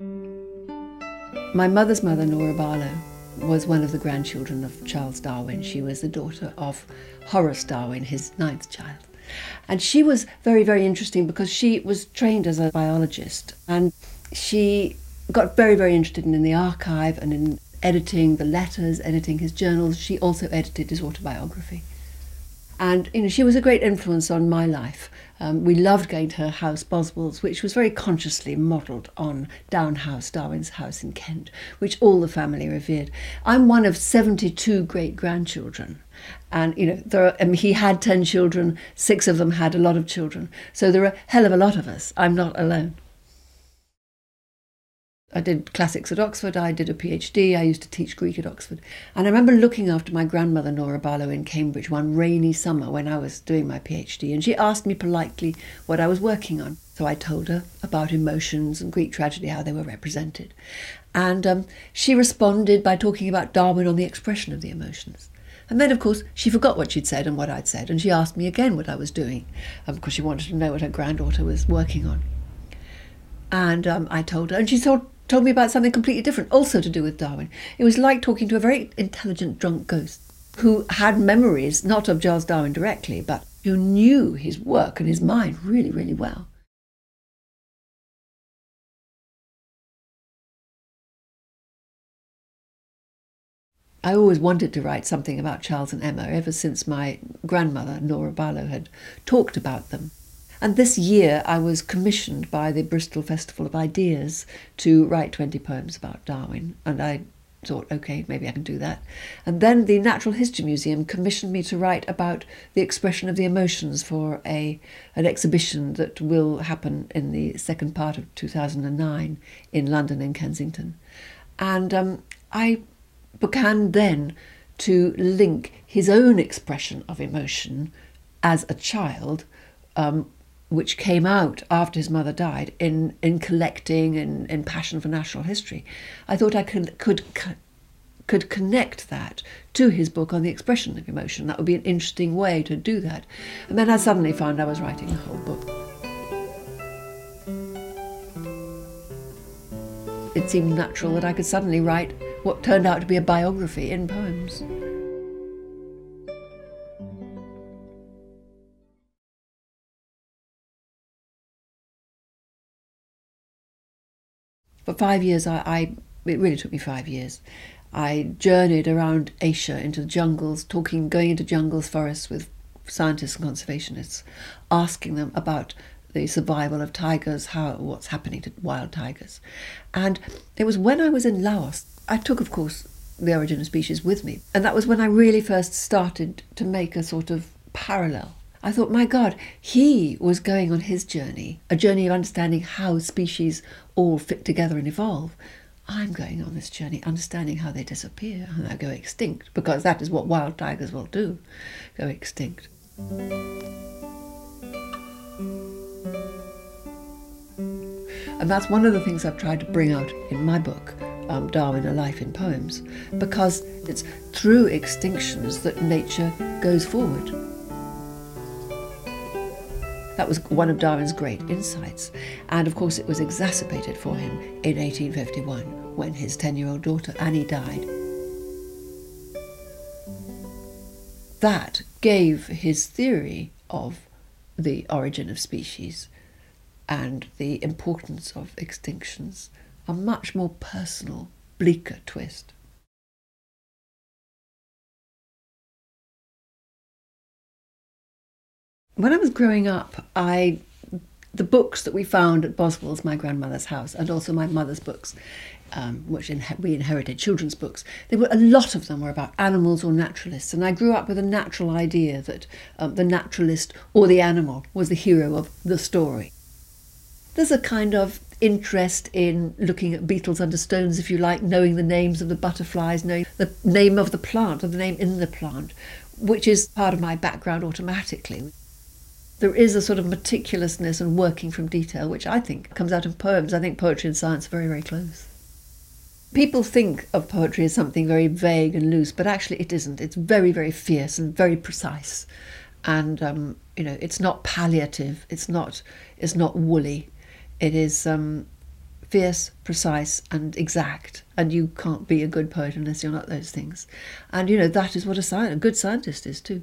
My mother's mother, Nora Barlow, was one of the grandchildren of Charles Darwin. She was the daughter of Horace Darwin, his ninth child. And she was very, very interesting because she was trained as a biologist and she got very, very interested in, in the archive and in editing the letters, editing his journals. She also edited his autobiography. And you know, she was a great influence on my life. Um, we loved going to her house, Boswell's, which was very consciously modelled on Down House, Darwin's house in Kent, which all the family revered. I'm one of 72 great grandchildren. And you know, there are, I mean, he had 10 children, six of them had a lot of children. So there are a hell of a lot of us. I'm not alone. I did classics at Oxford, I did a PhD, I used to teach Greek at Oxford. And I remember looking after my grandmother, Nora Barlow, in Cambridge one rainy summer when I was doing my PhD, and she asked me politely what I was working on. So I told her about emotions and Greek tragedy, how they were represented. And um, she responded by talking about Darwin on the expression of the emotions. And then, of course, she forgot what she'd said and what I'd said, and she asked me again what I was doing, um, because she wanted to know what her granddaughter was working on. And um, I told her, and she told, told me about something completely different, also to do with Darwin. It was like talking to a very intelligent drunk ghost who had memories not of Charles Darwin directly, but who knew his work and his mind really, really well. I always wanted to write something about Charles and Emma ever since my grandmother, Nora Barlow, had talked about them. And this year I was commissioned by the Bristol Festival of Ideas to write 20 poems about Darwin. And I thought, okay, maybe I can do that. And then the Natural History Museum commissioned me to write about the expression of the emotions for a an exhibition that will happen in the second part of 2009 in London in Kensington. And um, I began then to link his own expression of emotion as a child um, which came out after his mother died in, in collecting and in, passion for natural history, I thought I could, could could connect that to his book on the expression of emotion. That would be an interesting way to do that. And then I suddenly found I was writing a whole book. It seemed natural that I could suddenly write what turned out to be a biography in poems. For five years, I, I it really took me five years. I journeyed around Asia into the jungles, talking, going into jungles, forests with scientists and conservationists, asking them about the survival of tigers, how what's happening to wild tigers. And it was when I was in Laos, I took, of course, the origin of species with me, and that was when I really first started to make a sort of parallel. I thought, my God, he was going on his journey, a journey of understanding how species all fit together and evolve. I'm going on this journey understanding how they disappear and they go extinct, because that is what wild tigers will do go extinct. And that's one of the things I've tried to bring out in my book, um, Darwin A Life in Poems, because it's through extinctions that nature goes forward. That was one of Darwin's great insights. And of course, it was exacerbated for him in 1851 when his 10 year old daughter Annie died. That gave his theory of the origin of species and the importance of extinctions a much more personal, bleaker twist. When I was growing up, I the books that we found at Boswell's, my grandmother's house, and also my mother's books, um, which in, we inherited, children's books. There were a lot of them were about animals or naturalists, and I grew up with a natural idea that um, the naturalist or the animal was the hero of the story. There's a kind of interest in looking at beetles under stones, if you like, knowing the names of the butterflies, knowing the name of the plant or the name in the plant, which is part of my background automatically. There is a sort of meticulousness and working from detail, which I think comes out of poems. I think poetry and science are very, very close. People think of poetry as something very vague and loose, but actually it isn't. It's very, very fierce and very precise. And, um, you know, it's not palliative, it's not, it's not woolly it is um, fierce, precise, and exact. And you can't be a good poet unless you're not those things. And you know that is what a, sci- a good scientist is too.